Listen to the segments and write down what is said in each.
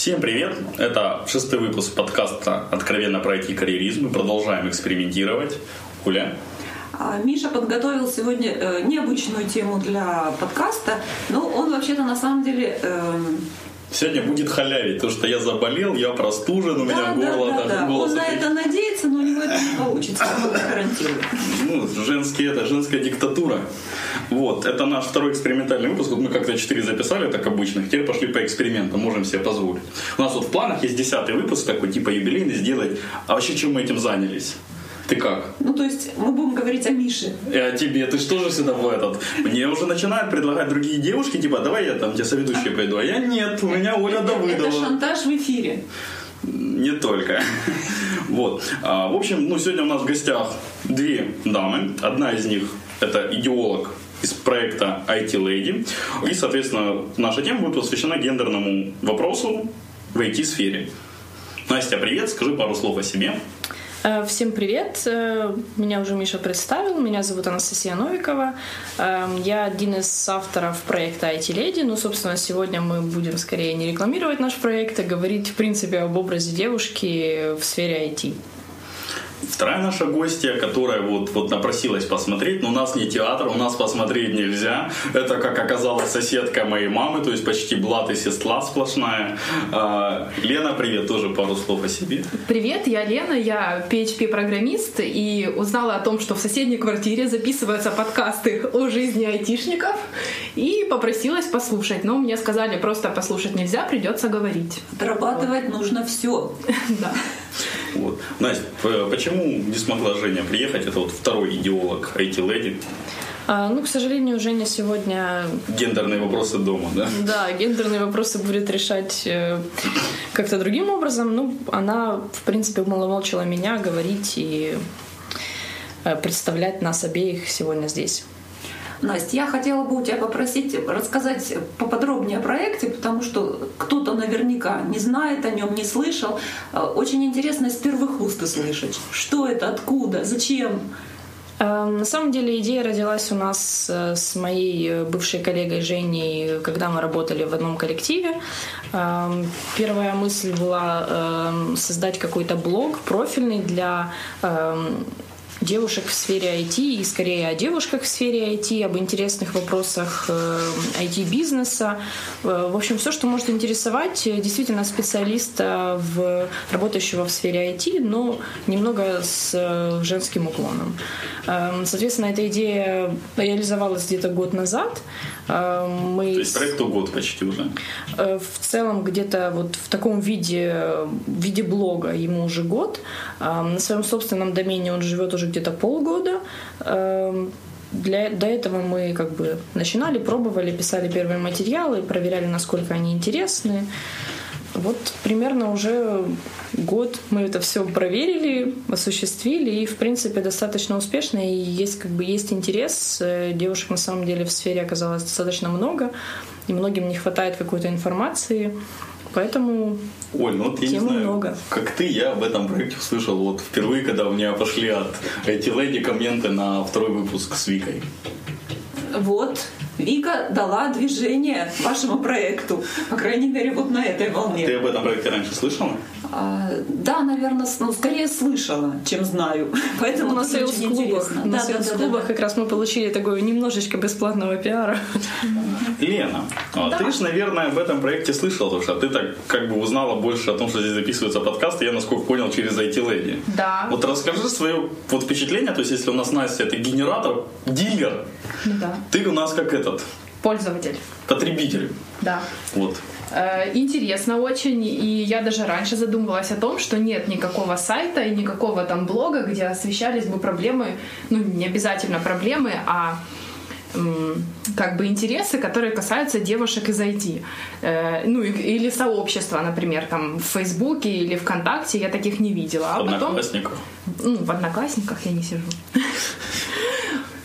Всем привет! Это шестый выпуск подкаста «Откровенно про IT-карьеризм». Мы продолжаем экспериментировать. Куля? А, Миша подготовил сегодня э, необычную тему для подкаста, но он вообще-то на самом деле... Сегодня будет халявить, то что я заболел, я простужен, у да, меня да, горло, да, да. голос. Он на это надеется, но у него это не получится, гарантирует. Ну, женские, это женская диктатура. Вот, это наш второй экспериментальный выпуск. Вот мы как-то четыре записали, так обычно. Теперь пошли по экспериментам, можем себе позволить. У нас вот в планах есть десятый выпуск, такой типа юбилейный, сделать. А вообще, чем мы этим занялись? Ты как? Ну, то есть мы будем говорить о Мише. И о тебе, ты что же сюда в этот? Мне уже начинают предлагать другие девушки, типа, давай я там тебе соведущей пойду. А я нет, у меня Оля Это Давыдова. шантаж в эфире. Не только. Вот. А, В общем, ну, сегодня у нас в гостях две дамы. Одна из них это идеолог из проекта IT Lady. И, соответственно, наша тема будет посвящена гендерному вопросу в IT-сфере. Настя, привет, скажи пару слов о себе. Э, Всем привет! Э, Меня уже Миша представил. Меня зовут Анастасия Новикова. Э, Я один из авторов проекта IT Lady. Ну, собственно, сегодня мы будем скорее не рекламировать наш проект, а говорить, в принципе, об образе девушки в сфере IT. Вторая наша гостья, которая вот, вот напросилась посмотреть, но у нас не театр, у нас посмотреть нельзя. Это, как оказалось, соседка моей мамы, то есть почти блат и сестла сплошная. А, Лена, привет, тоже пару слов о себе. Привет, я Лена, я PHP-программист и узнала о том, что в соседней квартире записываются подкасты о жизни айтишников и попросилась послушать. Но мне сказали, просто послушать нельзя, придется говорить. Отрабатывать нужно все. Да. Вот. Настя, почему не смогла Женя приехать? Это вот второй идеолог IT-леди. А, Ну, к сожалению, Женя сегодня Гендерные вопросы дома, да? Да, гендерные вопросы будет решать э, как-то другим образом. Ну, она, в принципе, умолчала меня говорить и э, представлять нас обеих сегодня здесь. Настя, я хотела бы у тебя попросить рассказать поподробнее о проекте, потому что кто-то наверняка не знает о нем, не слышал. Э, Очень интересно из первых уст услышать. Что это, откуда, зачем? Э, На самом деле идея родилась у нас э, с моей э, бывшей коллегой Женей, когда мы работали в одном коллективе. Эм, Первая мысль была эм, создать какой-то блог профильный для эм, девушек в сфере IT и скорее о девушках в сфере IT, об интересных вопросах э, IT-бизнеса. Э, В общем, все, что может интересовать э, действительно специалиста, в, работающего в сфере IT, но немного с э, женским уклоном. Эм, Соответственно, эта идея реализовалась где-то год назад. Эм, Мы То есть проекту год почти уже. Э, В целом где-то вот в таком виде, в виде блога ему уже год. А, На своем собственном домене он живет уже где-то полгода. Эм, Для, до этого мы как бы начинали, пробовали, писали первые материалы, проверяли, насколько они интересны. Вот примерно уже год мы это все проверили, осуществили, и в принципе достаточно успешно, и есть как бы есть интерес. Э, Девушек на самом деле в сфере оказалось достаточно много, и многим не хватает какой-то информации, поэтому Оль, ну вот я не Тем знаю, много. как ты, я об этом проекте услышал вот впервые, когда у меня пошли от IT-леди комменты на второй выпуск с Викой. Вот, Вика дала движение вашему проекту. По крайней мере, вот на этой волне. Ты об этом проекте раньше слышала? А, да, наверное, ну, скорее слышала, чем знаю. Поэтому Ну, на тоже очень сейлс-клубах, интересно. на Да, да, да, сейлс-клубах да. как раз мы получили такое немножечко бесплатного пиара. Лена, а ты же, наверное, об этом проекте слышала, потому что ты так как бы узнала больше о том, что здесь записываются подкасты, я, насколько понял, через IT-леди. Да. Вот расскажи свое вот впечатление, то есть если у нас Настя это генератор, дилер, Да. ты у нас как этот, Пользователь. потребитель. Да. Вот. Э, Интересно очень, и я даже раньше задумывалась о том, что нет никакого сайта и никакого там блога, где освещались бы проблемы, ну не обязательно проблемы, а как бы интересы, которые касаются девушек из IT. Э, ну или сообщества, например, там в Фейсбуке или ВКонтакте я таких не видела. А потом, Одноклассников. ну, в Одноклассниках я не сижу.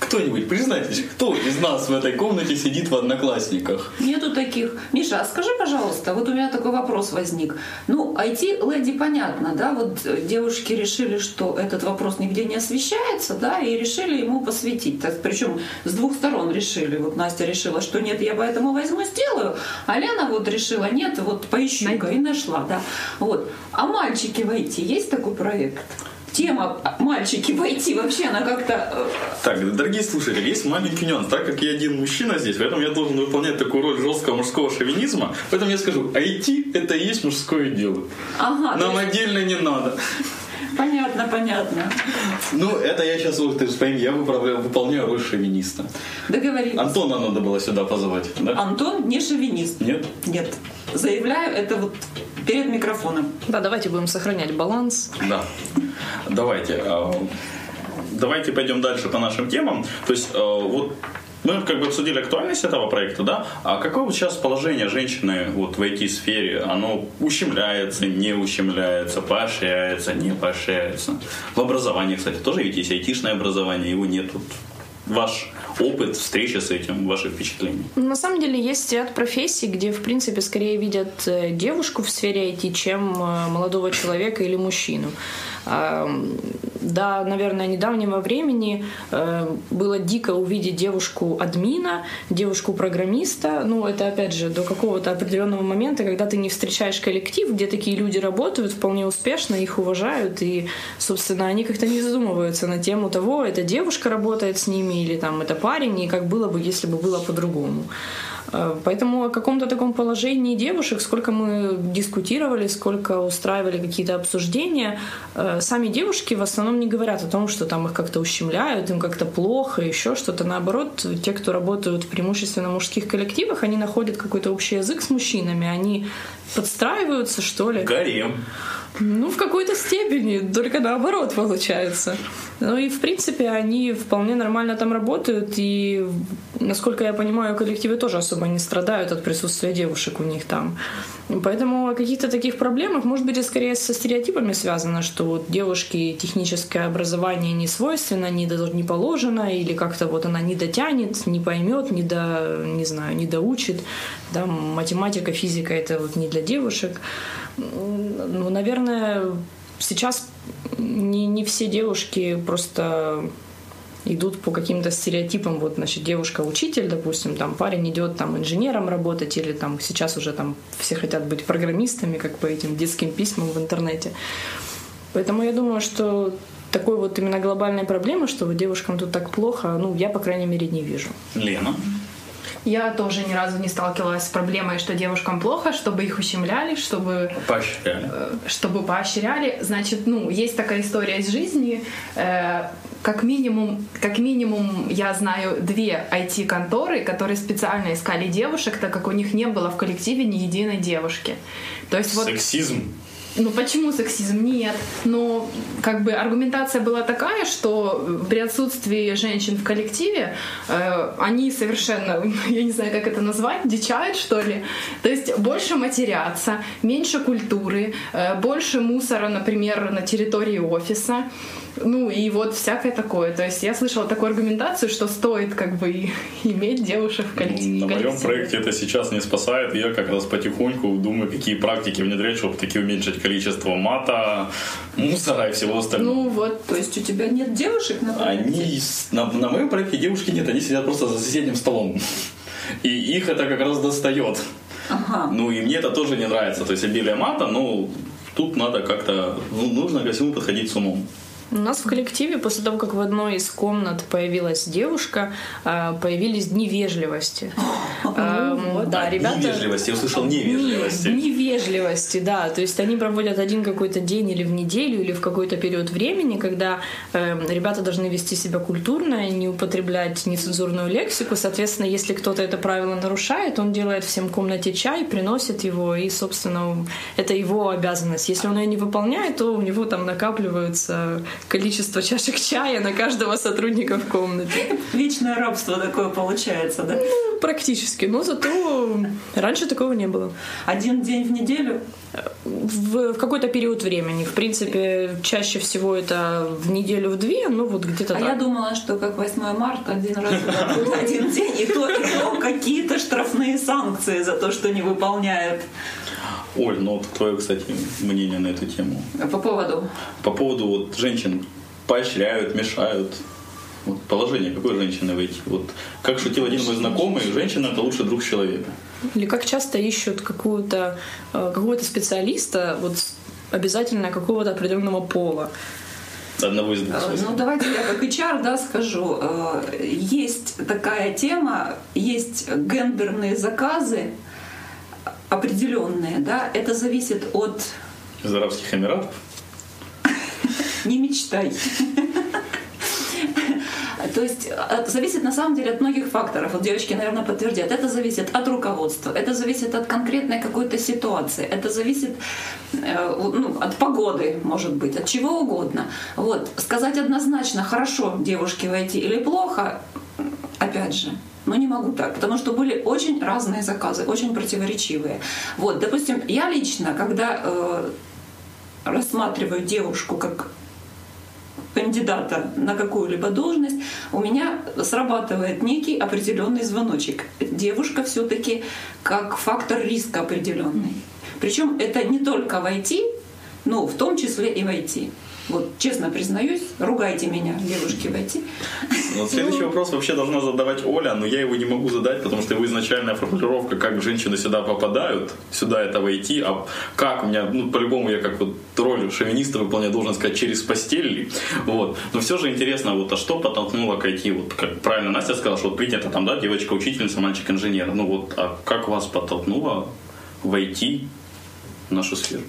Кто кто-нибудь, признайтесь, кто из нас в этой комнате сидит в одноклассниках? Нету таких. Миша, а скажи, пожалуйста, вот у меня такой вопрос возник. Ну, IT-леди понятно, да, вот девушки решили, что этот вопрос нигде не освещается, да, и решили ему посвятить. Так, причем с двух сторон решили. Вот Настя решила, что нет, я поэтому возьму, сделаю, а Лена вот решила, нет, вот поищу-ка и нашла, да. Вот. А мальчики в IT есть такой проект? Тема мальчики войти вообще она как-то... Э, так, дорогие слушатели, есть маленький нюанс. Так как я один мужчина здесь, поэтому я должен выполнять такую роль жесткого мужского шовинизма, поэтому я скажу, IT это и есть мужское дело. Ага, Нам есть... отдельно не надо. Понятно, понятно. Ну, это я сейчас, ты же пойми, я выполняю, выполняю роль шовиниста. Договорились. Антона надо было сюда позвать, да? Антон не шовинист. Нет? Нет. Заявляю, это вот перед микрофоном. Да, давайте будем сохранять баланс. Да. Давайте. А, давайте пойдем дальше по нашим темам. То есть, а, вот мы как бы обсудили актуальность этого проекта, да? А какое вот сейчас положение женщины вот в IT-сфере? Оно ущемляется, не ущемляется, поощряется, не поощряется? В образовании, кстати, тоже ведь есть айтишное образование, его нет. Вот ваш опыт встречи с этим, ваши впечатления? На самом деле есть ряд профессий, где, в принципе, скорее видят э, девушку в сфере IT, чем э, молодого человека или мужчину. До, наверное, недавнего времени э, было дико увидеть девушку-админа, девушку-программиста. Ну, это, опять же, до какого-то определенного момента, когда ты не встречаешь коллектив, где такие люди работают вполне успешно, их уважают, и, собственно, они как-то не задумываются на тему того, эта девушка работает с ними или там это парень, и как было бы, если бы было по-другому. Э, поэтому о каком-то таком положении девушек, сколько мы дискутировали, сколько устраивали какие-то обсуждения, э, сами девушки в основном не говорят о том, что там их как-то ущемляют, им как-то плохо, еще что-то. Наоборот, те, кто работают преимущественно в мужских коллективах, они находят какой-то общий язык с мужчинами, они подстраиваются, что ли. Гарем. Ну, в какой-то степени, только наоборот получается. Ну и, в принципе, они вполне нормально там работают, и, насколько я понимаю, коллективы тоже особо не страдают от присутствия девушек у них там. Поэтому о каких-то таких проблемах, может быть, и скорее со стереотипами связано, что вот девушке техническое образование не свойственно, не, до, не положено, или как-то вот она не дотянет, не поймет, не, до, не знаю, не доучит. Да, математика, физика — это вот не для девушек. Ну, наверное, сейчас не, не все девушки просто идут по каким-то стереотипам. Вот, значит, девушка-учитель, допустим, там парень идет там инженером работать, или там сейчас уже там все хотят быть программистами, как по этим детским письмам в интернете. Поэтому я думаю, что такой вот именно глобальной проблемы, что девушкам тут так плохо, ну, я, по крайней мере, не вижу. Лена? Я тоже ни разу не сталкивалась с проблемой, что девушкам плохо, чтобы их ущемляли, чтобы... Поощряли. Э, чтобы поощряли. Значит, ну, есть такая история из жизни. Э, как минимум, как минимум, я знаю две IT-конторы, которые специально искали девушек, так как у них не было в коллективе ни единой девушки. То есть вот... Сексизм. Ну почему сексизм? Нет. Но как бы аргументация была такая, что при отсутствии женщин в коллективе э, они совершенно, я не знаю, как это назвать, дичают, что ли. То есть больше матерятся, меньше культуры, э, больше мусора, например, на территории офиса. Ну и вот всякое такое. То есть я слышала такую аргументацию, что стоит как бы иметь девушек в коллективе. На моем проекте это сейчас не спасает. Я как раз потихоньку думаю, какие практики внедрять, чтобы таки уменьшить количество мата, мусора и всего остального. Ну вот, то есть у тебя нет девушек на проекте? Они, на, на моем проекте девушки нет, они сидят просто за соседним столом. И их это как раз достает. Ага. Ну и мне это тоже не нравится. То есть обилие мата, ну тут надо как-то, ну, нужно ко всему подходить с умом. У нас в коллективе после того, как в одной из комнат появилась девушка, а, появились дни вежливости. Да, ребята... Невежливости, я услышал невежливости. Невежливости, да. То есть они проводят один какой-то день или в неделю, или в какой-то период времени, когда эм, ребята должны вести себя культурно, не употреблять нецензурную лексику. Соответственно, если кто-то это правило нарушает, он делает всем комнате чай, приносит его, и, собственно, это его обязанность. Если он ее не выполняет, то у него там накапливаются количество чашек чая на каждого сотрудника в комнате. Вечное рабство такое получается, да? Ну, практически. Но зато раньше такого не было. Один день в неделю? В, в какой-то период времени. В принципе, чаще всего это в неделю в две, ну вот где-то а так. я думала, что как 8 марта один раз один день, и то, и то какие-то штрафные санкции за то, что не выполняют. Оль, ну вот твое, кстати, мнение на эту тему. По поводу? По поводу вот женщин поощряют, мешают. Вот положение какой женщины войти? Вот как шутил один мой знакомый, женщина это лучший друг человека. Или как часто ищут какую-то э, какого-то специалиста, вот обязательно какого-то определенного пола. Одного из двух. Э, ну, давайте я как HR да, скажу. Э, есть такая тема, есть гендерные заказы определенные, да, это зависит от... Из Арабских Эмиратов? Не мечтай. То есть зависит на самом деле от многих факторов. Вот девочки, наверное, подтвердят. Это зависит от руководства, это зависит от конкретной какой-то ситуации, это зависит э, ну, от погоды, может быть, от чего угодно. Вот. Сказать однозначно, хорошо девушке войти или плохо, опять же, но не могу так, потому что были очень разные заказы, очень противоречивые. Вот, допустим, я лично, когда э, рассматриваю девушку как кандидата на какую-либо должность, у меня срабатывает некий определенный звоночек. Девушка все-таки как фактор риска определенный. Причем это не только войти, но в том числе и войти. Вот честно признаюсь, ругайте меня, девушки, войти. Вот следующий ну... вопрос вообще должна задавать Оля, но я его не могу задать, потому что его изначальная формулировка, как женщины сюда попадают, сюда это войти, а как у меня, ну, по-любому я как вот роль шовиниста выполняю, должен сказать, через постель. Вот. Но все же интересно, вот, а что подтолкнуло к IT? Вот, как правильно Настя сказала, что вот принято там, да, девочка-учительница, мальчик-инженер. Ну вот, а как вас подтолкнуло войти в нашу сферу?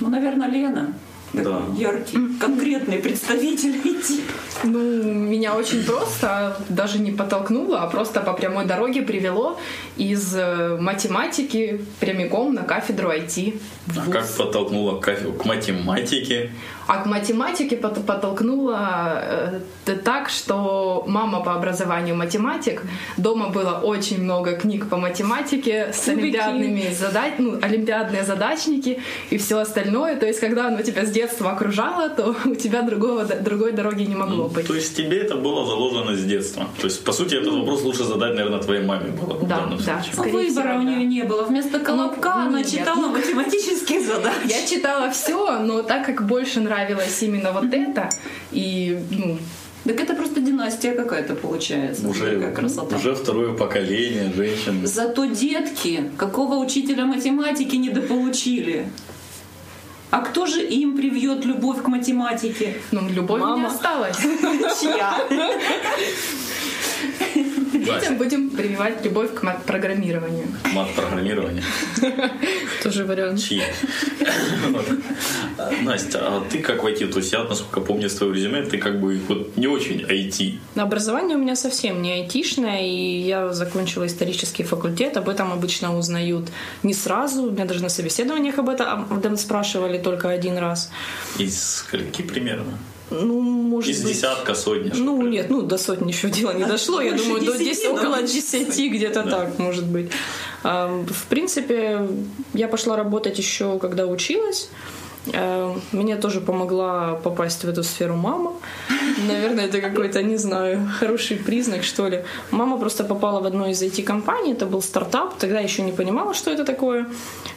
Ну, наверное, Лена да. яркий, конкретный представитель IT. Ну, меня очень просто, даже не подтолкнуло, а просто по прямой дороге привело из э, математики прямиком на кафедру IT. А как подтолкнуло к математике? А к математике подтолкнуло э, так, что мама по образованию математик, дома было очень много книг по математике с олимпиадными задач, ну, олимпиадные задачники и все остальное. То есть, когда оно тебя с детства окружало, то у тебя другого, другой дороги не могло быть. То есть тебе это было заложено с детства? То есть, по сути, этот вопрос лучше задать, наверное, твоей маме было да, да, случае. Выбора всего, у нее да. не было. Вместо колобка ну, она нет. читала математические задачи. Я читала все, но так как больше нравилось нравилось именно вот это. И, ну, так это просто династия какая-то получается. Уже, какая красота. уже второе поколение женщин. Зато детки, какого учителя математики недополучили? А кто же им привьет любовь к математике? Ну, любовь Мама. не осталась. Чья? Детям будем прививать любовь к мат-программированию. Мат-программирование? Тоже вариант. Чьи? Настя, а ты как в IT? То есть я, насколько помню с твоего резюме, ты как бы вот не очень IT. Образование у меня совсем не айтишное, и я закончила исторический факультет. Об этом обычно узнают не сразу. Меня даже на собеседованиях об этом спрашивали только один раз. Из скольки примерно? Ну, может Из быть... десятка, сотни. Ну, нет, ну, до сотни еще дело не а дошло. Я думаю, 10, до 10, около 10 где-то да. так, может быть. В принципе, я пошла работать еще, когда училась. Э, мне тоже помогла попасть в эту сферу мама. Наверное, это какой-то, не знаю, хороший признак, что ли. Мама просто попала в одну из IT-компаний, это был стартап, тогда еще не понимала, что это такое.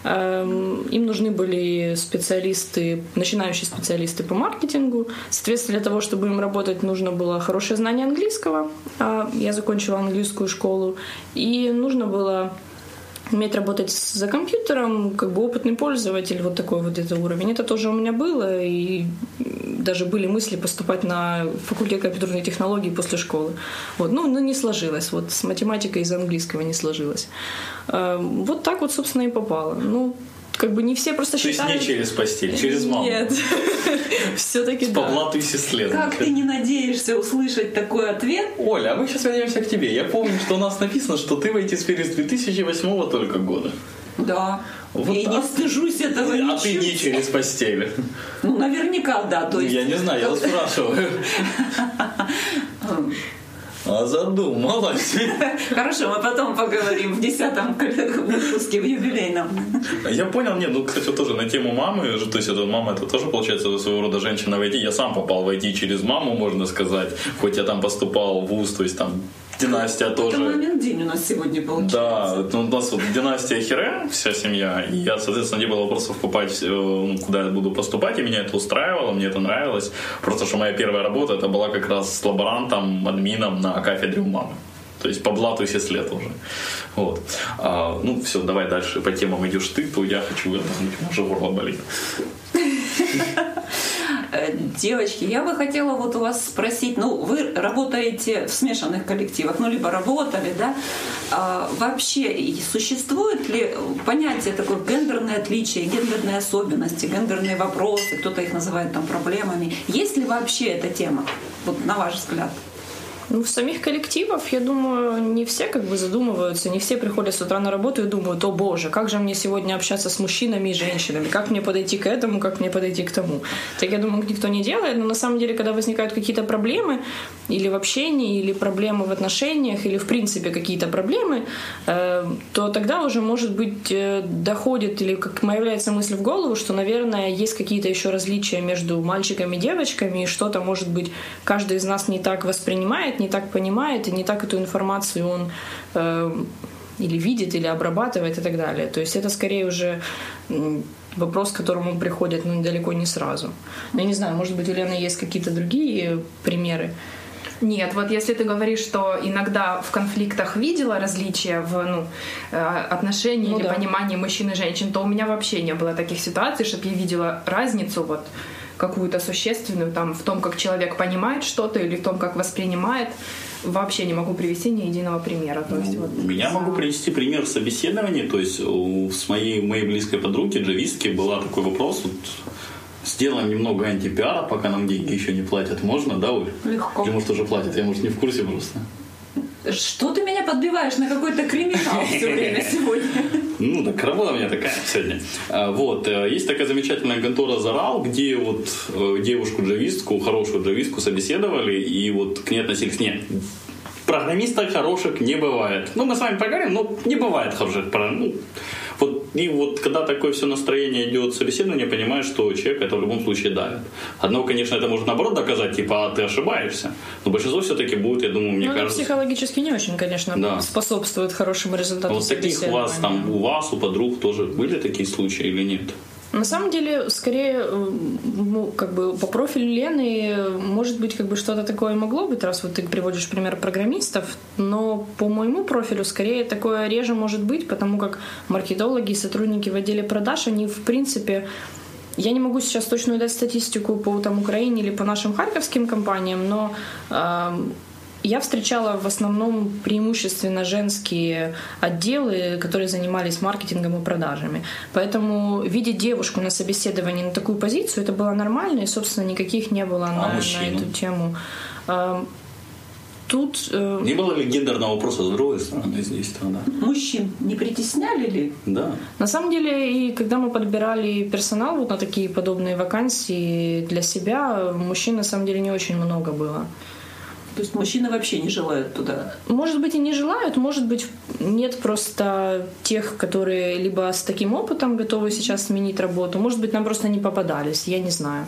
Эм, им нужны были специалисты, начинающие специалисты по маркетингу. Соответственно, для того, чтобы им работать, нужно было хорошее знание английского. А я закончила английскую школу. И нужно было уметь работать за компьютером, как бы опытный пользователь, вот такой вот это уровень. Это тоже у меня было, и даже были мысли поступать на факультет компьютерной технологии после школы. Вот. Ну, ну, не сложилось. Вот с математикой из английского не сложилось. Эм, вот так вот, собственно, и попало. Ну, как бы не все просто считают... То есть не через постель, через маму. Нет. Все-таки да. По блату и сестре. Как ты не надеешься услышать такой ответ? Оля, а мы сейчас вернемся к тебе. Я помню, что у нас написано, что ты в эти сфере с 2008 только года. Да. Вот и так. не стыжусь этого А ты ничуть. не через постель. Ну, наверняка, да. То есть, Я не знаю, я спрашиваю. А задумалась. Хорошо, мы потом поговорим в десятом выпуске, в юбилейном. Я понял, нет, ну, кстати, тоже на тему мамы, то есть это мама, это тоже, получается, своего рода женщина в IT. Я сам попал в IT через маму, можно сказать, хоть я там поступал в ВУЗ, то есть там династия Это тоже. момент день у нас сегодня получается. Да, у нас вот династия Хире, вся семья, и я, соответственно, не было вопросов попасть, э, ну, куда я буду поступать, и меня это устраивало, мне это нравилось. Просто что моя первая работа, это была как раз с лаборантом, админом на кафедре у мамы. То есть по блату 6 лет уже. Вот. А, ну, все, давай дальше по темам идешь ты, то я хочу отдохнуть, уже горло болит. Э, Девочки, я бы хотела вот у вас спросить, ну, вы работаете в смешанных коллективах, ну, либо работали, да, а вообще существует ли понятие такое гендерное отличие, гендерные особенности, гендерные вопросы, кто-то их называет там проблемами. Есть ли вообще эта тема, вот на ваш взгляд? Ну, в самих коллективах, я думаю, не все как бы задумываются, не все приходят с утра на работу и думают, о боже, как же мне сегодня общаться с мужчинами и женщинами, как мне подойти к этому, как мне подойти к тому. Так я думаю, никто не делает, но на самом деле, когда возникают какие-то проблемы или в общении, или проблемы в отношениях, или в принципе какие-то проблемы, э, то тогда уже, может быть, э, доходит или как появляется мысль в голову, что, наверное, есть какие-то еще различия между мальчиками и девочками, и что-то, может быть, каждый из нас не так воспринимает, не так понимает, и не так эту информацию он э, или видит, или обрабатывает и так далее. То есть это скорее уже вопрос, к которому приходят ну, далеко не сразу. Но я не знаю, может быть, у Лены есть какие-то другие примеры. Нет, вот если ты говоришь, что иногда в конфликтах видела различия в ну, э, отношении Ну или да. понимании мужчин и женщин, то у меня вообще не было таких ситуаций, чтобы я видела разницу вот какую-то существенную там в том, как человек понимает что-то или в том, как воспринимает. Вообще не могу привести ни единого примера. То есть вот Я могу привести пример собеседования. То есть у- с моей, моей близкой подруги, джавистки, был такой вопрос. Вот, сделаем немного антипиара, пока нам деньги еще не платят. Можно, да, Оль? Легко. Или может уже платят? Я, может, не в курсе просто. Что ты меня подбиваешь на какой-то криминал все время сегодня? Ну, так работа у меня такая сегодня. А, Вот, э, есть такая замечательная контора «Зарал», где вот э, девушку-джавистку, хорошую джавистку собеседовали, и вот к ней относились, нет, программистов хороших не бывает. Ну, мы с вами поговорим, но не бывает хороших программистов. И вот когда такое все настроение идет собеседование, понимаешь, что человек это в любом случае давит. Одного, конечно, это может наоборот доказать, типа, а ты ошибаешься. Но большинство все-таки будет, я думаю, мне Ну, кажется... психологически не очень, конечно, Да. способствует хорошему результату Вот таких у вас там, у вас, у подруг тоже были такие случаи или нет? На самом деле, скорее, э, ну, как бы по профилю Лены, может быть, как бы что-то такое могло быть, раз вот ты приводишь пример программистов, но по моему профилю, скорее, такое реже может быть, потому как маркетологи и сотрудники в отделе продаж, они, в принципе, я не могу сейчас точно дать статистику по там, Украине или по нашим харьковским компаниям, но э, я встречала в основном преимущественно женские отделы, которые занимались маркетингом и продажами. Поэтому видеть девушку на собеседовании на такую позицию, это было нормально, и, собственно, никаких не было на, на мужчину? эту тему. А, Тут э, Не было ли гендерного вопроса с другой стороны здесь тогда? Мужчин не притесняли ли? Да. На самом деле, и когда мы подбирали персонал вот на такие подобные вакансии для себя, мужчин на самом деле не очень много было. То есть мужчины вообще не желают туда. Может быть, и не желают, может быть, нет просто тех, которые либо с таким опытом готовы сейчас сменить работу, может быть, нам просто не попадались, я не знаю.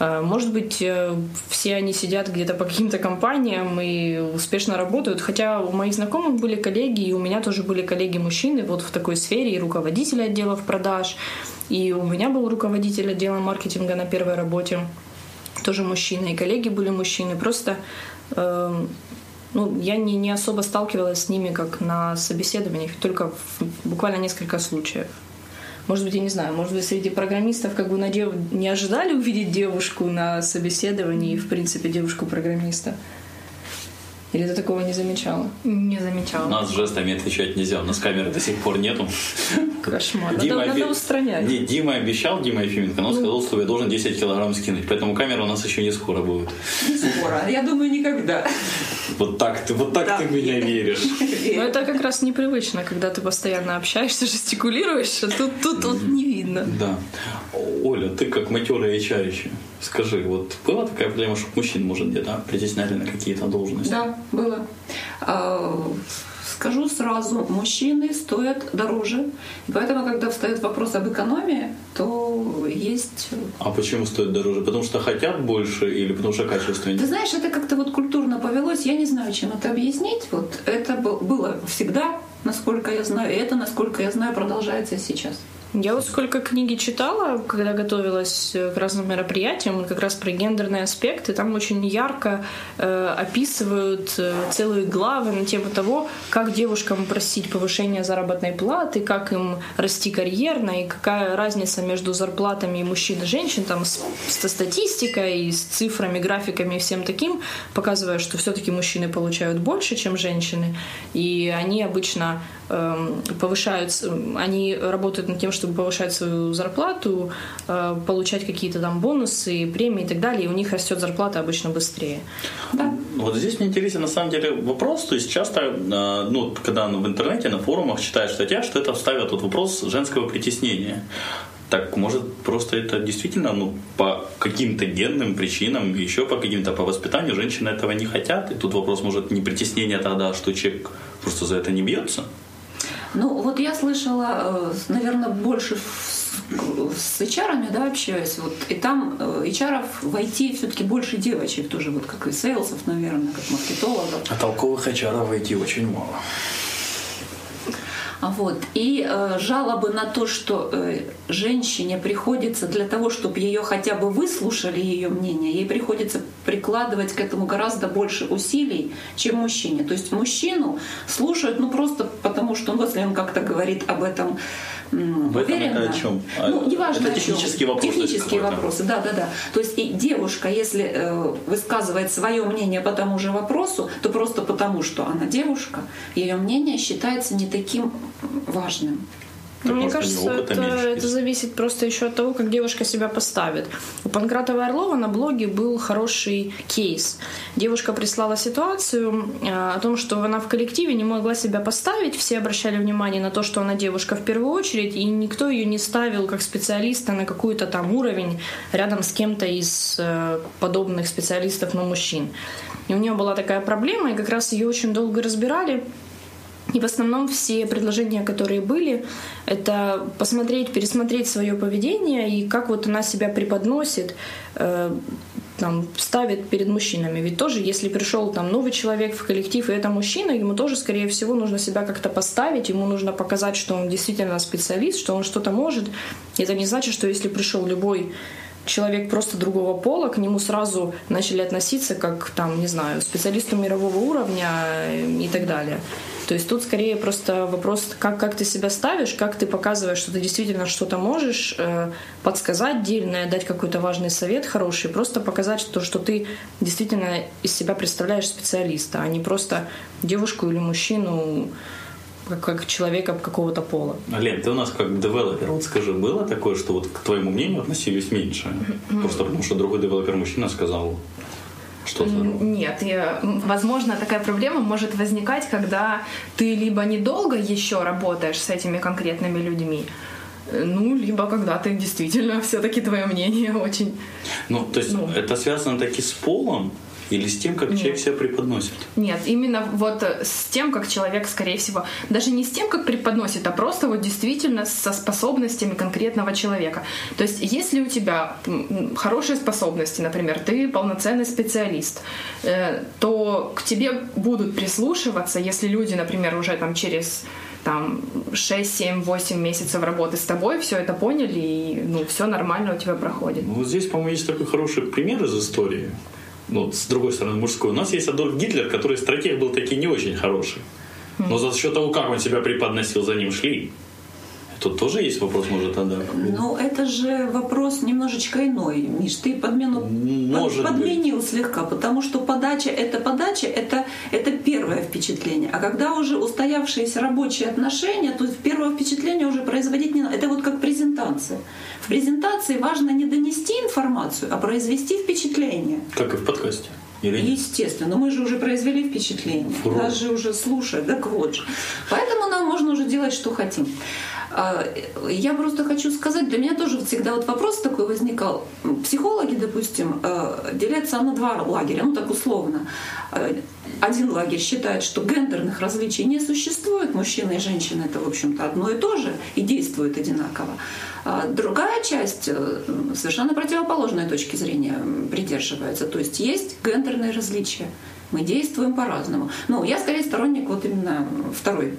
Э, Может быть, э, все они сидят где-то по каким-то компаниям и успешно работают. Хотя у моих знакомых были коллеги, и у меня тоже были коллеги-мужчины вот в такой сфере, и руководители отделов продаж, и у меня был руководитель отдела маркетинга на первой работе, тоже мужчина, и коллеги были мужчины. Просто э, ну, я не, не особо сталкивалась с ними как на собеседованиях, только в буквально несколько случаев. Может быть, я не знаю, может быть, среди программистов как бы на дев... не ожидали увидеть девушку на собеседовании, в принципе, девушку-программиста. Или ты такого не замечала? Не замечала. У нас жестами отвечать нельзя, у нас камеры до сих пор нету. Кошмар. Надо, Дима, надо обе- устранять. Не, Дима обещал, Дима Ефименко, но он сказал, что я должен 10 килограмм скинуть. Поэтому камера у нас еще не скоро будет. Скоро. Я думаю, никогда. Вот так ты, вот так Да. ты в меня веришь. Но это как раз непривычно, когда ты постоянно общаешься, жестикулируешь, а тут, тут вот не видно. Да. Оля, ты как матерая HR еще. Скажи, вот была такая проблема, что мужчин, может, где-то притесняли на какие-то должности? Да, было. А, Скажу сразу, мужчины стоят дороже. И поэтому, когда встает вопрос об экономии, то есть... А почему стоит дороже? Потому что хотят больше или потому что качественнее? Ты знаешь, это как-то вот культурно повелось. Я не знаю, чем это объяснить. Вот это был- было всегда, насколько я знаю. И это, насколько я знаю, продолжается сейчас. Я вот сколько книги читала, когда готовилась э, к разным мероприятиям, как раз про гендерные аспекты, там очень ярко э, описывают э, целые главы на тему того, как девушкам просить повышения заработной платы, как им расти карьерно, и какая разница между зарплатами мужчин и женщин, там с, с статистикой, с цифрами, графиками и всем таким, показывая, что все-таки мужчины получают больше, чем женщины, и они обычно повышают, с- они работают над тем, чтобы повышать свою зарплату, э, получать какие-то там бонусы, премии и так далее, и у них растет зарплата обычно быстрее. Вот здесь мне интересен на самом деле вопрос, то есть часто, э, ну, когда в интернете, на форумах читаешь статья, что это ставят вот вопрос женского притеснения. Так, может, просто это действительно, ну, по каким-то генным причинам, еще по каким-то, по воспитанию женщины этого не хотят, и тут вопрос, может, не притеснение тогда, а что человек просто за это не бьется? Ну, вот я слышала, наверное, больше с, HR, да, общаюсь, вот, и там э, HR в IT все-таки больше девочек тоже, вот как и сейлсов, наверное, как маркетологов. А толковых HR войти очень мало. Вот. И э, жалобы на то, что э, женщине приходится для того, чтобы ее хотя бы выслушали ее мнение, ей приходится прикладывать к этому гораздо больше усилий, чем мужчине. То есть мужчину слушают, ну просто потому, что он, если он как-то говорит об этом Об этом уверенно. это о чём? А, Ну, неважно это о чём. технический вопрос, то есть Технические вопросы, да, да, да. То есть и девушка, если э, высказывает свое мнение по тому же вопросу, то просто потому, что она девушка, ее мнение считается не таким важным. Так, мне кажется, это, это зависит просто еще от того, как девушка себя поставит. У Панкратова Орлова на блоге был хороший кейс. Девушка прислала ситуацию э, о том, что она в коллективе не могла себя поставить, все обращали внимание на то, что она девушка в первую очередь, и никто ее не ставил как специалиста на какой-то там уровень рядом с кем-то из э, подобных специалистов, но мужчин. И у нее была такая проблема, и как раз ее очень долго разбирали. И в основном все предложения, которые были, это посмотреть, пересмотреть свое поведение и как вот она себя преподносит, э, там, ставит перед мужчинами. Ведь тоже, если пришел там новый человек в коллектив, и это мужчина, ему тоже, скорее всего, нужно себя как-то поставить, ему нужно показать, что он действительно специалист, что он что-то может. Это не значит, что если пришел любой человек просто другого пола, к нему сразу начали относиться как, там, не знаю, специалисту мирового уровня э, и так далее. То есть тут скорее просто вопрос, как, как ты себя ставишь, как ты показываешь, что ты действительно что-то можешь, э, подсказать дельное, дать какой-то важный совет хороший, просто показать, что, что ты действительно из себя представляешь специалиста, а не просто девушку или мужчину, как, как человека какого-то пола. Лен, ты у нас как девелопер, вот скажи, было такое, что вот к твоему мнению относились меньше? Просто потому, что другой девелопер-мужчина сказал что-то. М, Нет, я- возможно, такая проблема может возникать, когда ты либо недолго еще работаешь с этими конкретными людьми, э, ну, либо когда ты действительно все-таки твое мнение очень... Ну, то есть Ну. это связано таки с полом или с тем, как человек себя преподносит? Нет, именно вот э, с тем, как человек, скорее всего, даже не с тем, как преподносит, а просто вот действительно со способностями конкретного человека. То есть, если у тебя хорошие способности, например, ты полноценный специалист, э, то к тебе будут прислушиваться, если люди, например, уже там через там 6, 7, 8 месяцев работы с тобой, все это поняли, и ну, все нормально у тебя проходит. Ну, вот здесь, по-моему, есть такой хороший пример из истории. Ну, с другой стороны, мужской. У нас есть Адольф Гитлер, который стратег был таки не очень хороший. Но за счет того, как он себя преподносил, за ним шли. Тут тоже есть вопрос, может, тогда? Ну, это же вопрос немножечко иной, Миш. Ты подмену, Может под- подменил слегка, потому что подача — это подача, это, это первое впечатление. А когда уже устоявшиеся рабочие отношения, то первое впечатление уже производить не надо. Это вот как презентация. В презентации важно не донести информацию, а произвести впечатление. Как и в подкасте. Или? Естественно, мы же уже произвели впечатление. Ура. Нас же уже слушают, так вот же. Поэтому нам можно уже делать, что хотим. А, Я просто хочу сказать, для меня тоже всегда вот вопрос такой возникал. Психологи, допустим, э, делятся на два лагеря, ну так условно. Э, Один лагерь считает, что гендерных различий не существует, мужчина и женщина это, в общем-то, одно и то же и действует одинаково. А Другая часть э, совершенно противоположной точки зрения придерживается. То есть есть гендерные различия. Мы действуем по-разному. Ну, я скорее сторонник вот именно второй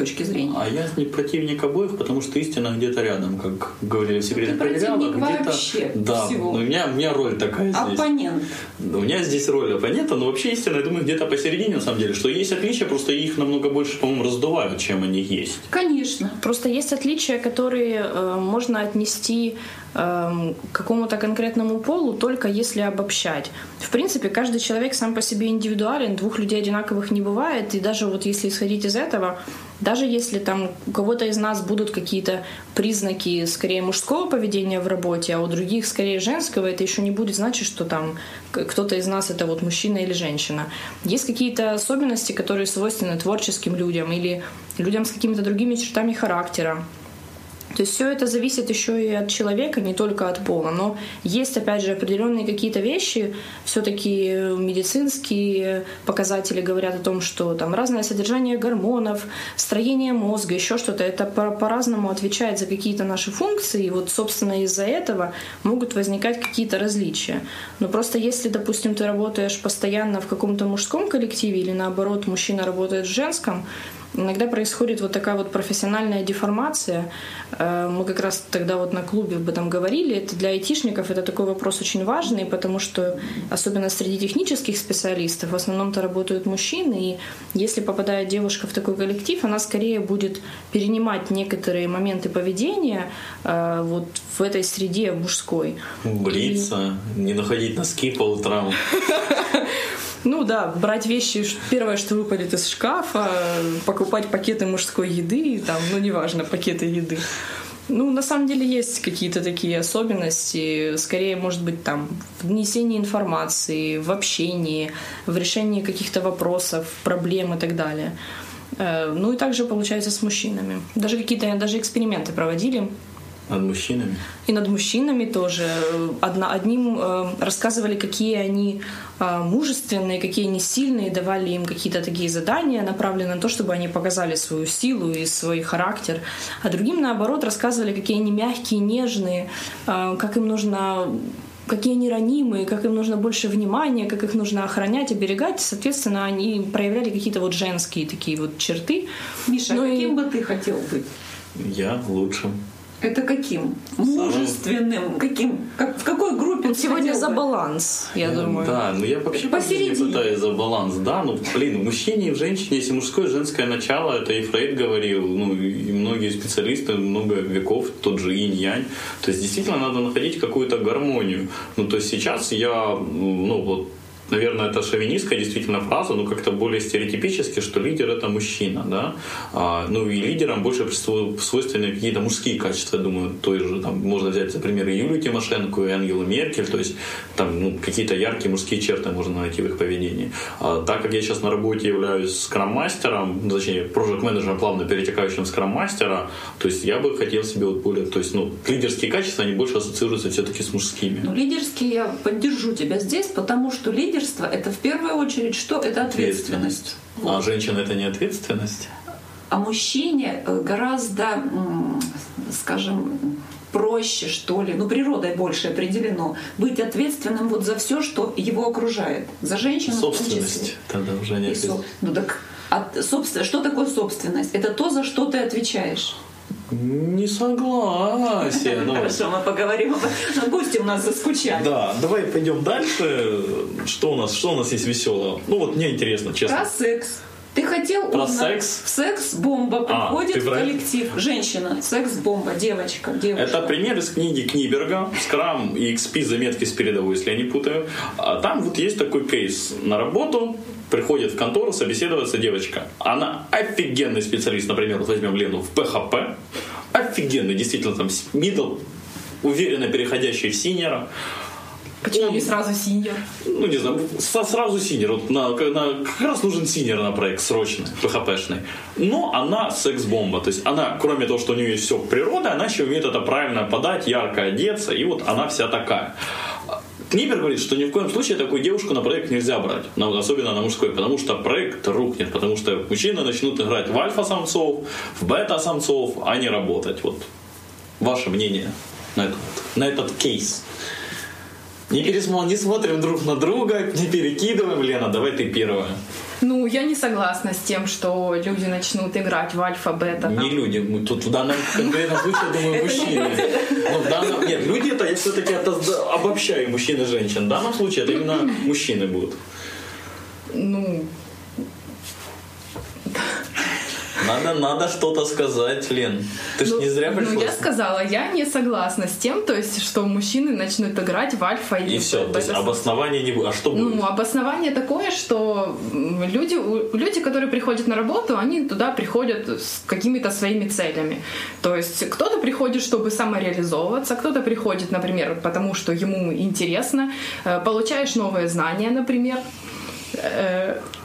точки зрения. А я не противник обоих, потому что истина где-то рядом, как говорили в секретных материалах, где-то... вообще да, всего. но у меня, у меня роль такая здесь. Оппонент. У меня здесь роль оппонента, но вообще истина, я думаю, где-то посередине, на самом деле, что есть отличия, просто их намного больше, по-моему, раздувают, чем они есть. Конечно. Просто есть отличия, которые э, можно отнести эм, какому-то конкретному полу, только если обобщать. В принципе, каждый человек сам по себе индивидуален, двух людей одинаковых не бывает, и даже вот если исходить из этого, даже если там у кого-то из нас будут какие-то признаки скорее мужского поведения в работе, а у других скорее женского, это еще не будет значить, что там кто-то из нас это вот мужчина или женщина. Есть какие-то особенности, которые свойственны творческим людям или людям с какими-то другими чертами характера. То есть все это зависит еще и от человека, не только от пола. Но есть, опять же, определенные какие-то вещи, все-таки медицинские показатели говорят о том, что там разное содержание гормонов, строение мозга, еще что-то. Это по- по-разному отвечает за какие-то наши функции. И вот, собственно, из-за этого могут возникать какие-то различия. Но просто если, допустим, ты работаешь постоянно в каком-то мужском коллективе или наоборот, мужчина работает в женском, Иногда происходит вот такая вот профессиональная деформация. Э, Мы как раз тогда вот на клубе об этом говорили. Это для айтишников это такой вопрос очень важный, потому что особенно среди технических специалистов в основном-то работают мужчины, и если попадает девушка в такой коллектив, она скорее будет перенимать некоторые моменты поведения э, вот в этой среде мужской. Бриться, не находить носки по утрам. Ну да, брать вещи, первое, что выпадет из шкафа, покупать пакеты мужской еды, там, ну неважно, пакеты еды. Ну, на самом деле есть какие-то такие особенности, скорее, может быть, там, в донесении информации, в общении, в решении каких-то вопросов, проблем и так далее. Э, Ну и также получается с мужчинами. Даже какие-то даже эксперименты проводили Над мужчинами. и над мужчинами тоже. Одна, одним э, рассказывали, какие они э, мужественные, какие они сильные, давали им какие-то такие задания, направленные на то, чтобы они показали свою силу и свой характер. А другим, наоборот, рассказывали, какие они мягкие, нежные, э, как им нужно какие они ранимые, как им нужно больше внимания, как их нужно охранять, оберегать. Соответственно, они проявляли какие-то вот женские такие вот черты. Миша, Ну и- каким бы ты хотел быть? Я лучше. Это каким? Мужественным? Каким? Как, в какой группе Он сегодня за баланс, я думаю. Да, ну я вообще Посередине. пытаюсь за баланс, да, ну блин, в мужчине и в женщине, если мужское и женское начало, это и Фрейд говорил, ну и многие специалисты много веков, тот же инь-янь, то есть действительно надо находить какую-то гармонию. Ну то есть сейчас я, ну вот наверное, это шовинистская действительно фраза, но как-то более стереотипически, что лидер это мужчина, да, а, ну и лидерам больше свойственны какие-то мужские качества, я думаю, той же, там, можно взять, например, и Юлию Тимошенко, и Ангелу Меркель, то есть там ну, какие-то яркие мужские черты можно найти в их поведении. А, так как я сейчас на работе являюсь скрам-мастером, ну, точнее, проект-менеджером, плавно перетекающим в скрам-мастера, то есть я бы хотел себе вот более, то есть, ну, лидерские качества, они больше ассоциируются все-таки с мужскими. Ну, лидерский я поддержу тебя здесь, потому что лидерство это в первую очередь что? Это ответственность. А женщина это не ответственность? А мужчине э, гораздо, скажем, проще, что ли, ну, природой больше определено, быть ответственным вот за все, что его окружает. За женщину. Собственность тогда уже не со- ответственность. Ну так, от, собственно, что такое собственность? Это то, за что ты отвечаешь. Не согласен. ну. Хорошо, мы поговорим. об этом. Гости у нас заскучали. Да, давай пойдем дальше. Что у нас, что у нас есть веселого? Ну вот мне интересно, честно. Про секс. Ты хотел Про узнать. секс? Секс-бомба приходит ты в коллектив. Женщина, секс-бомба, девочка, девушка. Это пример из книги Книберга Scrum и XP заметки с передовой, если я не путаю. А Там вот есть такой кейс. На работу приходит в контору собеседоваться девочка. Она офигенный специалист, например, вот возьмем Лену в PHP. Офигенный, действительно, там middle, уверенно переходящий в senior а. Почему не сразу senior? ну не знаю, сразу senior. Вот на, на- как раз нужен senior на проект срочно, PHP-шный. Но она секс-бомба. То есть она, кроме того, что у нее есть все природа, она еще умеет это правильно подать, ярко одеться, и вот она вся такая. Книпер говорит, что ни в коем случае такую девушку на проект нельзя брать, особенно на мужской, потому что проект рухнет, потому что мужчины начнут играть в альфа-самцов, в бета-самцов, а не работать. Вот ваше мнение на этот, на этот кейс. Не, пересмо... не смотрим друг на друга, не перекидываем. Лена, давай ты первая. Ну, я не согласна с тем, что люди начнут играть в альфа-бета. там. Не люди, мы тут в данном конкретном случае, я думаю, мужчины. Ну, в данном... Нет, люди это, я все-таки обобщаю мужчин и женщин. В данном случае это именно мужчины будут. Ну, Надо, надо что-то сказать, Лен. Ты ж ну, не зря ну, пришла. я сказала, я не согласна с тем, то есть, что мужчины начнут играть в альфа И в все, то есть обоснования не будет. А что будет? Ну, обоснование такое, что люди, люди, которые приходят на работу, они туда приходят с какими-то своими целями. То есть кто-то приходит, чтобы самореализовываться, кто-то приходит, например, потому что ему интересно, э, получаешь новые знания, например.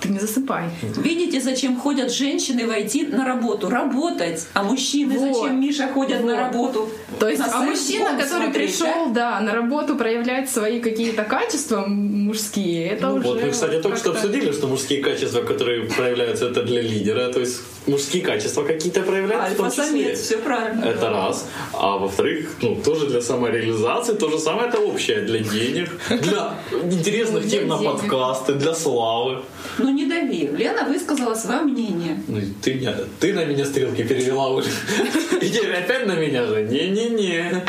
Ты не засыпай. Видите, зачем ходят женщины войти на работу? Работать. А мужчины Вот. зачем, Миша, ходят на Вот. работу? То есть, На а мужчина, который смотреть, пришел, да, на работу проявлять свои какие-то качества мужские, это уже... Ну Вот мы, кстати, только что обсудили, что мужские качества, которые проявляются, это для лидера. То есть мужские качества какие-то проявляются в том числе. Все правильно. Это раз. А во-вторых, ну, тоже для самореализации, то же самое это общее для денег, для интересных тем на подкасты, для славы. Ну не дави. Лена высказала свое мнение. Ну, ты, меня, ты на меня стрелки перевела, Оля. И теперь опять на меня же. Не-не-не.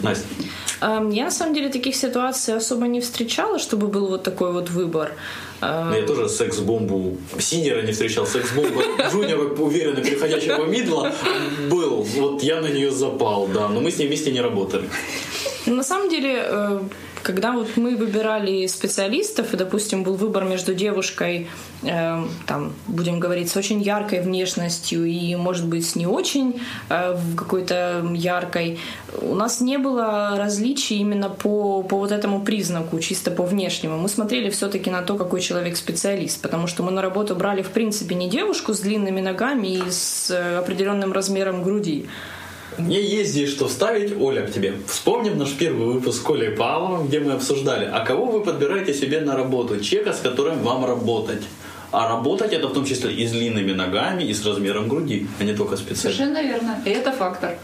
Настя. Эм, Я на самом деле таких ситуаций особо не встречала, чтобы был вот такой вот выбор. Эм, Ну, Я тоже секс-бомбу синера не встречал, секс-бомбу джуниора, уверенно переходящего мидла был. Вот я на нее запал, да, но мы с ней вместе не работали. Ну, На самом деле, э, когда вот мы выбирали специалистов, и, допустим, был выбор между девушкой, э, там, будем говорить, с очень яркой внешностью и, может быть, с не очень э, какой-то яркой, у нас не было различий именно по, по вот этому признаку, чисто по внешнему. Мы смотрели все-таки на то, какой человек специалист, потому что мы на работу брали, в принципе, не девушку с длинными ногами и с э, определенным размером груди, Мне есть здесь что вставить, Оля, к тебе. Вспомним наш первый выпуск с Колей Павловым, где мы обсуждали, а кого вы подбираете себе на работу, человека, с которым вам работать. А работать это в том числе и с длинными ногами, и с размером груди, а не только специально. Совершенно верно. И это фактор.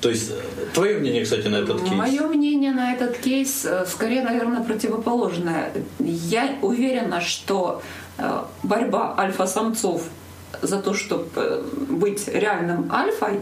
То есть, э, твое мнение, кстати, на этот кейс? Мое мнение на этот кейс э, скорее, наверное, противоположное. Я уверена, что э, борьба альфа-самцов за то, чтобы быть реальным альфой,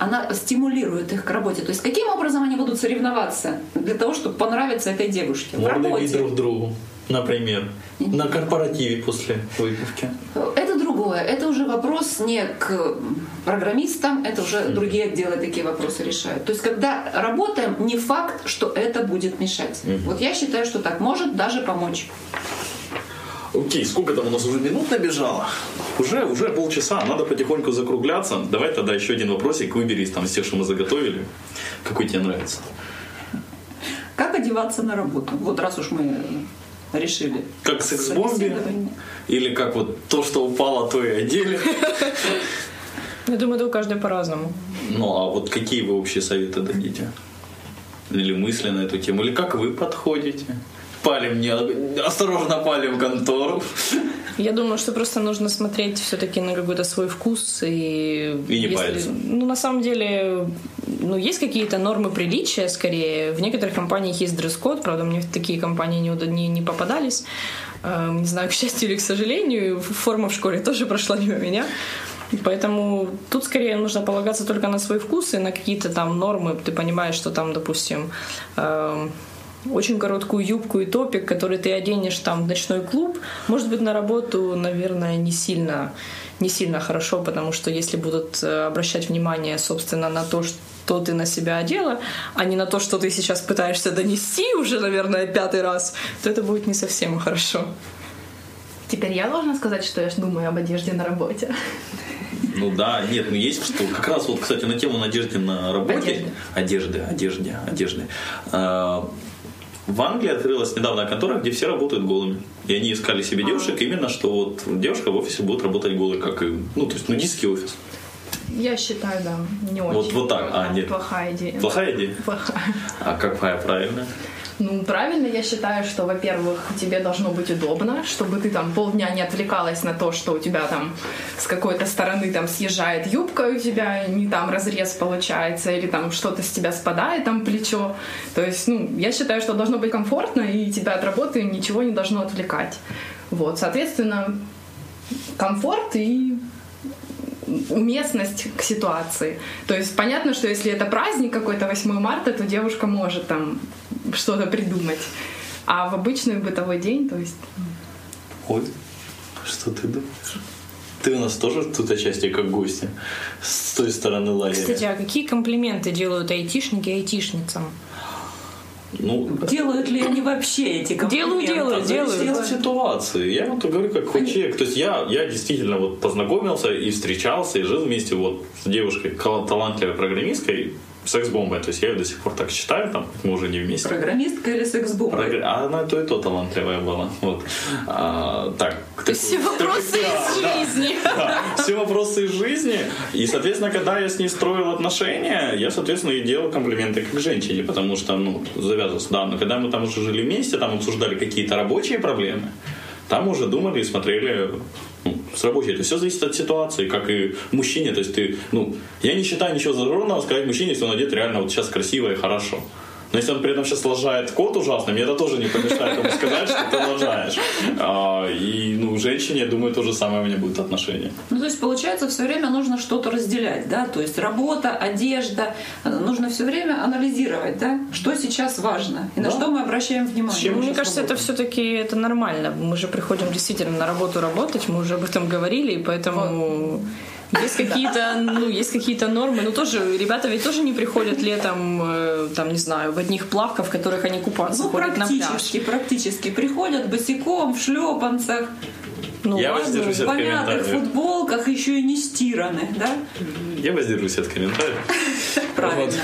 она стимулирует их к работе. То есть каким образом они будут соревноваться для того, чтобы понравиться этой девушке? В Морды бить работе. друг другу, например, на корпоративе после выпивки. Это другое. Это уже вопрос не к программистам, это уже другие отделы такие вопросы решают. То есть, когда работаем, не факт, что это будет мешать. Вот я считаю, что так может даже помочь. Окей, сколько там у нас уже минут набежало? Уже, уже полчаса, надо потихоньку закругляться. Давай тогда еще один вопросик выбери из там из тех, что мы заготовили. Какой тебе нравится? Как одеваться на работу? Вот раз уж мы решили. Как секс-бомби? Или как вот то, что упало, то и одели? Я думаю, это у каждой по-разному. Ну, а вот какие вы общие советы дадите? Или мысли на эту тему? Или как вы подходите? Палим не... Осторожно палим контору. Я думаю, что просто нужно смотреть все-таки на какой-то свой вкус и... И не париться. Ну, на самом деле, ну, есть какие-то нормы приличия, скорее. В некоторых компаниях есть дресс-код, правда, мне в такие компании не, не, не попадались. Э, Не знаю, к счастью или к сожалению, форма в школе тоже прошла мимо меня. Поэтому тут скорее нужно полагаться только на свой вкус и на какие-то там нормы. Ты понимаешь, что там, допустим, эм, очень короткую юбку и топик, который ты оденешь там в ночной клуб, может быть, на работу, наверное, не сильно, не сильно хорошо, потому что если будут э, обращать внимание, собственно, на то, что ты на себя одела, а не на то, что ты сейчас пытаешься донести уже, наверное, пятый раз, то это будет не совсем хорошо. Теперь я должна сказать, что я думаю об одежде на работе. Ну да, нет, ну есть что. Как раз вот, кстати, на тему надежды на работе. Одежды, одежды, одежды. А, в Англии открылась недавно контора, где все работают голыми. И они искали себе а. девушек именно, что вот девушка в офисе будет работать голой, как и, ну, то есть нудистский офис. Я считаю, да, не очень. Вот, вот так, а, нет. Плохая идея. Плохая идея? Плохая. А какая правильная? Ну, правильно, я считаю, что, во-первых, тебе должно быть удобно, чтобы ты там полдня не отвлекалась на то, что у тебя там с какой-то стороны там съезжает юбка, у тебя не там разрез получается, или там что-то с тебя спадает, там плечо. То есть, ну, я считаю, что должно быть комфортно, и тебя от работы ничего не должно отвлекать. Вот, соответственно, комфорт и уместность к ситуации. То есть понятно, что если это праздник какой-то 8 марта, то девушка может там что-то придумать. А в обычный бытовой день, то есть... Ой, что ты думаешь? Ты у нас тоже тут отчасти как гости с той стороны лагеря. Кстати, а какие комплименты делают айтишники айтишницам? Ну, делают ли они вообще эти комплименты? Делаю, делаю, делаю. от ситуации. Я вот говорю, как человек. То есть я, я действительно вот познакомился и встречался, и жил вместе вот с девушкой, талантливой программисткой, секс-бомбой. То есть я ее до сих пор так считаю, там, мы уже не вместе. Программистка или секс-бомба? Прогр... А она то и то талантливая была. Вот. А, так. То есть все вопросы из жизни. Да, все вопросы из жизни. И, соответственно, когда я с ней строил отношения, я, соответственно, и делал комплименты как женщине, потому что, ну, завязывался, да, но когда мы там уже жили вместе, там обсуждали какие-то рабочие проблемы, там уже думали и смотрели ну, с рабочей. Это все зависит от ситуации, как и мужчине. То есть ты, ну, я не считаю ничего зазорного сказать мужчине, если он одет реально вот сейчас красиво и хорошо. Но если он при этом сейчас лажает код ужасно, мне это тоже не помешает ему сказать, что ты лажаешь. А, и ну, женщине, я думаю, то же самое у меня будет отношение. Ну, то есть, получается, все время нужно что-то разделять, да? То есть работа, одежда. Нужно все время анализировать, да? Что сейчас важно и да. на что мы обращаем внимание. Чем мне кажется, это все-таки это нормально. Мы же приходим действительно на работу работать, мы уже об этом говорили, и поэтому... Вот есть какие-то, ну, есть какие-то нормы. Ну, тоже, ребята ведь тоже не приходят летом, э, там, не знаю, в одних плавках, в которых они купаться ну, ходят на пляж. Практически, практически. Приходят босиком, в шлепанцах. Ну, я ладно, воздержусь от комментариев. В футболках еще и не стираны, да? Я воздержусь от комментариев. Правильно.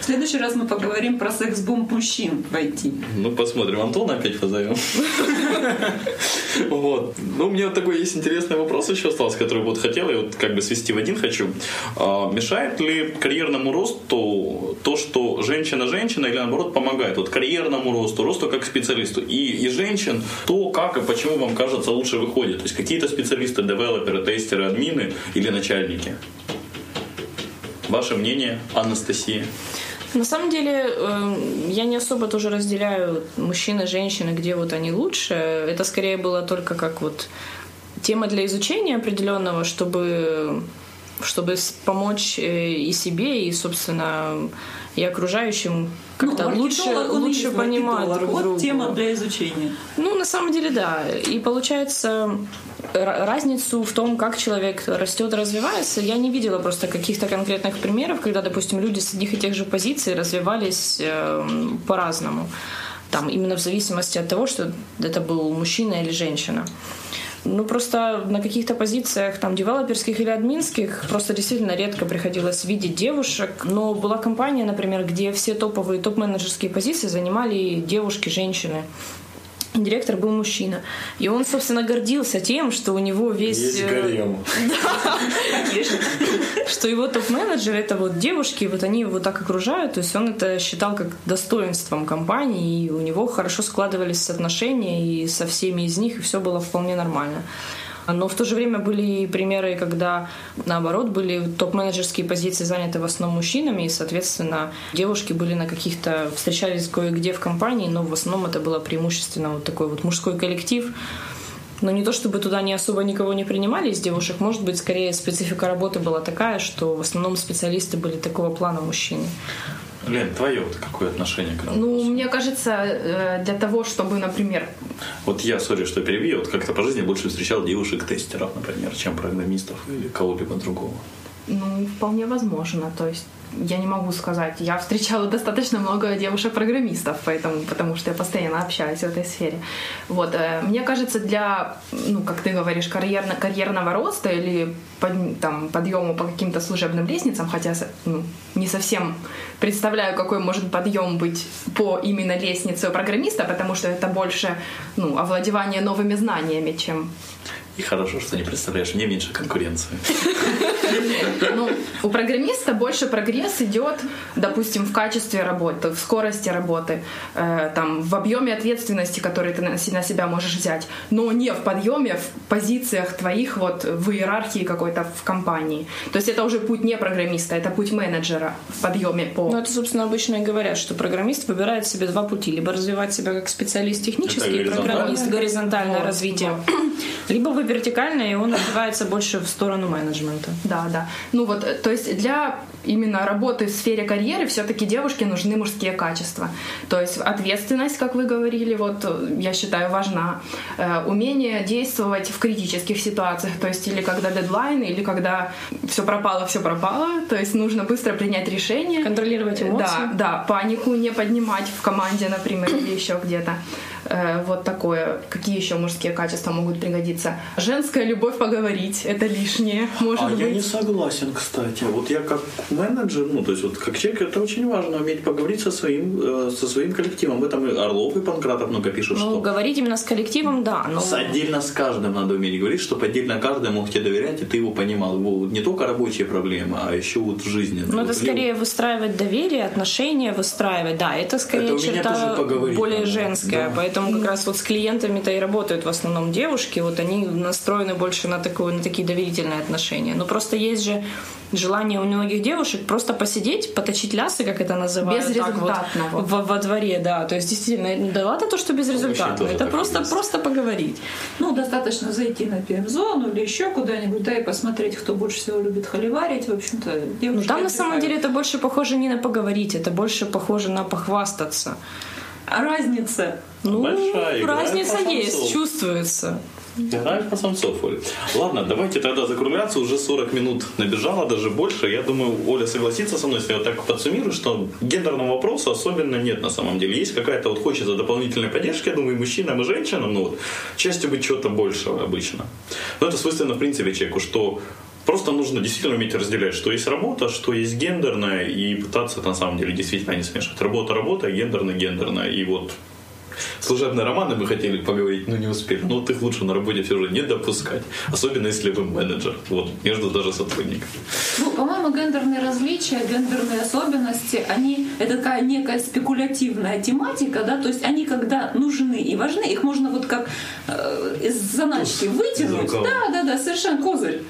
В следующий раз мы поговорим про секс-бомб мужчин в IT. Ну, посмотрим. Антона опять позовем. Вот. Ну, у меня вот такой есть интересный вопрос еще остался, который вот хотел, и вот как бы свести в один хочу. А, мешает ли карьерному росту то, что женщина-женщина или наоборот помогает? Вот карьерному росту, росту как специалисту. И, и женщин, то, как и почему вам кажется лучше выходит. То есть какие-то специалисты, девелоперы, тестеры, админы или начальники? Ваше мнение, Анастасия? На самом деле, эм, я не особо тоже разделяю мужчины, женщины, где вот они лучше. Это скорее было только как вот тема для изучения определенного, чтобы чтобы помочь э, и себе, и, собственно, и окружающим как-то ну, лучше, лучше понимать друг вот друга. тема для изучения. Ну, на самом деле, да. И получается, разницу в том, как человек растет, развивается, я не видела просто каких-то конкретных примеров, когда, допустим, люди с одних и тех же позиций развивались э, по-разному. Там именно в зависимости от того, что это был мужчина или женщина. Ну, просто на каких-то позициях, там, девелоперских или админских, просто действительно редко приходилось видеть девушек. Но была компания, например, где все топовые топ-менеджерские позиции занимали девушки, женщины директор был мужчина. И он, собственно, гордился тем, что у него весь... Есть э, гарем. Да. Что его топ-менеджер — это вот девушки, вот они его так окружают, то есть он это считал как достоинством компании, и у него хорошо складывались отношения и со всеми из них, и все было вполне нормально. Но в то же время были примеры, когда, наоборот, были топ-менеджерские позиции заняты в основном мужчинами, и, соответственно, девушки были на каких-то... встречались кое-где в компании, но в основном это было преимущественно вот такой вот мужской коллектив, но не то чтобы туда не особо никого не принимали из девушек, может быть, скорее специфика работы была такая, что в основном специалисты были такого плана мужчины. Лен, твое вот какое отношение к этому? Ну, мне кажется, э, для того, чтобы, например, Вот я, сори, что перебью, вот как-то по жизни больше встречал девушек-тестеров, например, чем программистов или кого-либо другого. Ну, вполне возможно. То есть я не могу сказать. Я встречала достаточно много девушек-программистов, поэтому, потому что я постоянно общаюсь в этой сфере. Вот, э, мне кажется, для, ну, как ты говоришь, карьерно, карьерного роста или под, там, подъема по каким-то служебным лестницам, хотя ну, не совсем представляю, какой может подъем быть по именно лестнице у программиста, потому что это больше ну, овладевание новыми знаниями, чем И хорошо, что не представляешь, мне меньше конкуренции. Ну, у программиста больше прогресс идет, допустим, в качестве работы, в скорости работы, э, там, в объеме ответственности, который ты на, се- на себя можешь взять, но не в подъеме, в позициях твоих вот в иерархии какой-то в компании. То есть это уже путь не программиста, это путь менеджера в подъеме по... Ну, это, собственно, обычно и говорят, что программист выбирает себе два пути. Либо развивать себя как специалист технический, Это горизонтальное. программист, горизонтальное Вот, развитие. Либо вы вертикальное, и он развивается больше в сторону менеджмента. Да, да. Ну вот, э, то есть для именно работы в сфере карьеры все-таки девушке нужны мужские качества. То есть ответственность, как вы говорили, вот э, я считаю важна. Э, умение действовать в критических ситуациях, то есть или когда дедлайн, или когда все пропало, все пропало. То есть нужно быстро принять решение. Контролировать эмоции. Да, да, панику не поднимать в команде, например, или еще где-то. Э, Вот такое. Какие еще мужские качества могут пригодиться? Женская любовь поговорить, это лишнее, может а быть. я не согласен, кстати. Вот я как менеджер, ну, то есть вот как человек, это очень важно, уметь поговорить со своим, э, со своим коллективом. Об этом и Орлов, и Панкратов много пишут, Ну, что говорить именно с коллективом, да. Но... с- отдельно с каждым надо уметь говорить, чтобы отдельно каждый мог тебе доверять, и ты его понимал. Его вот не только рабочие проблемы, а еще вот жизненные. Ну, это Вот скорее выстраивать доверие, отношения выстраивать. Да, это скорее Это черта более женская. Да. Поэтому как раз вот с клиентами-то и работают в основном девушки. Вот они настроены больше на, такое, на такие доверительные отношения. Но просто есть же желание у многих девушек просто посидеть, поточить лясы, как это называют. Безрезультатно, Вот, во, во дворе, да. То есть действительно, да ладно то, что безрезультатно. Это просто, есть. просто поговорить. Ну, достаточно зайти на PM-зону или еще куда-нибудь, да, и посмотреть, кто больше всего любит холиварить. В общем-то, Ну, девушки там на самом деле это больше похоже не на поговорить, это больше похоже на похвастаться. А разница? Ну, Большая, разница есть, чувствуется. Играешь по самцов, Оль. Ладно, давайте тогда закругляться. Уже 40 минут набежало, даже больше. Я думаю, Оля согласится со мной, если я так подсуммирую, что гендерного вопроса особенно нет на самом деле. Есть какая-то вот хочется дополнительной поддержки, я думаю, и мужчинам, и женщинам, ну вот, частью быть чего-то большего обычно. Но это свойственно, в принципе, человеку, что Просто нужно действительно уметь разделять, что есть работа, что есть гендерное, и пытаться на самом деле действительно не смешивать. Работа, работа, гендерное, гендерное. И вот служебные романы мы хотели поговорить, но не успели. Но вот их лучше на работе все же не допускать. Особенно если вы менеджер. Вот, между даже сотрудниками. Ну, по-моему, гендерные различия, гендерные особенности, они это такая некая спекулятивная тематика, да, то есть они когда нужны и важны, их можно вот как э, из заначки вытянуть. Да, да, да, совершенно козырь.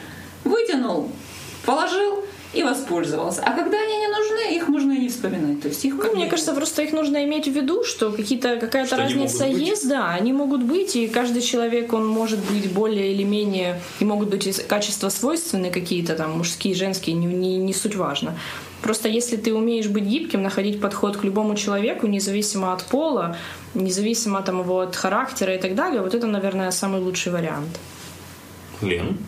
Вытянул, положил и воспользовался. А когда они не нужны, их можно и не вспоминать. То есть их Ну, мне кажется, просто их нужно иметь в виду, что какие-то, какая-то разница есть, да, они могут быть, и каждый человек, он может быть более или менее, и могут быть качества свойственные какие-то, там, мужские, женские, не, не, не суть важно. Просто если ты умеешь быть гибким, находить подход к любому человеку, независимо от пола, независимо там, его от характера и так далее, вот это, наверное, самый лучший вариант. Лен?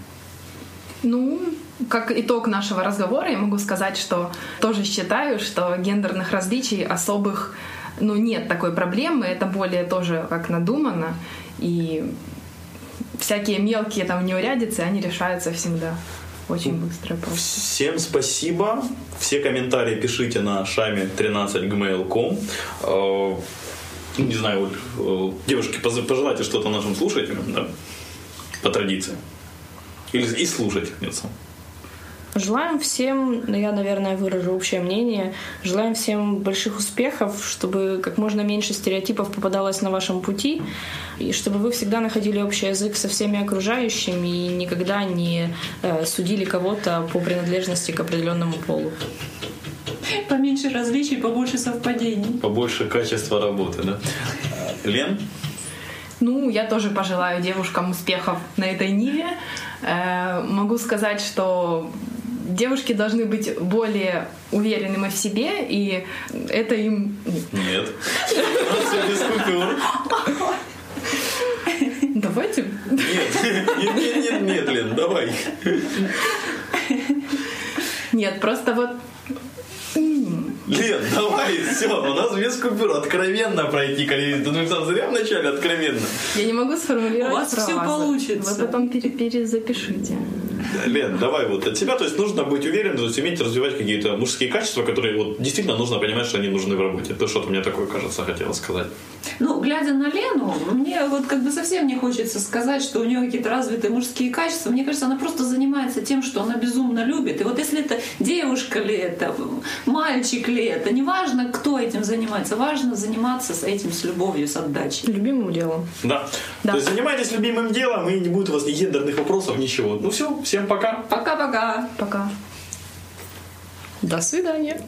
Ну, как итог нашего разговора, я могу сказать, что тоже считаю, что гендерных различий особых ну, нет такой проблемы, это более тоже как надумано, и всякие мелкие там неурядицы, они решаются всегда очень быстро. и просто. Всем спасибо. Все комментарии пишите на шаме 13 gmail.com. Э, Не знаю, Оль, э, девушки, пожелайте что-то нашим слушателям, да? По традиции. Или и слушательницам. Желаем всем, ну, я, наверное, выражу общее мнение, желаем всем больших успехов, чтобы как можно меньше стереотипов попадалось на вашем пути, и чтобы вы всегда находили общий язык со всеми окружающими и никогда не э, судили кого-то по принадлежности к определенному полу. поменьше различий, побольше совпадений. Побольше качества работы, да? Лен? Ну, я тоже пожелаю девушкам успехов на этой ниве. Э, могу сказать, что девушки должны быть более уверенными в себе, и это им... Нет. Все без купюр. Давайте... Нет, нет, нет, нет, нет, Лен, давай. Нет, просто вот Лен, давай, все, у нас без купюр. Откровенно пройти коллеги. Ты ну, там зря вначале откровенно. Я не могу сформулировать У вас всё получится. Вы потом пере- перезапишите. Лен, давай вот от тебя, то есть нужно быть уверенным, то есть уметь развивать какие-то мужские качества, которые вот действительно нужно понимать, что они нужны в работе. Ты что-то мне такое, кажется, хотела сказать. Ну, глядя на Лену, мне вот как бы совсем не хочется сказать, что у нее какие-то развитые мужские качества. Мне кажется, она просто занимается тем, что она безумно любит. И вот если это девушка ли это, мальчик ли это, неважно, кто этим занимается, важно заниматься с этим с любовью, с отдачей. Любимым делом. Да. Да. То есть занимайтесь любимым делом, и не будет у вас ни гендерных вопросов, ничего. Ну все, всем пока. Пока-пока. Пока. До свидания.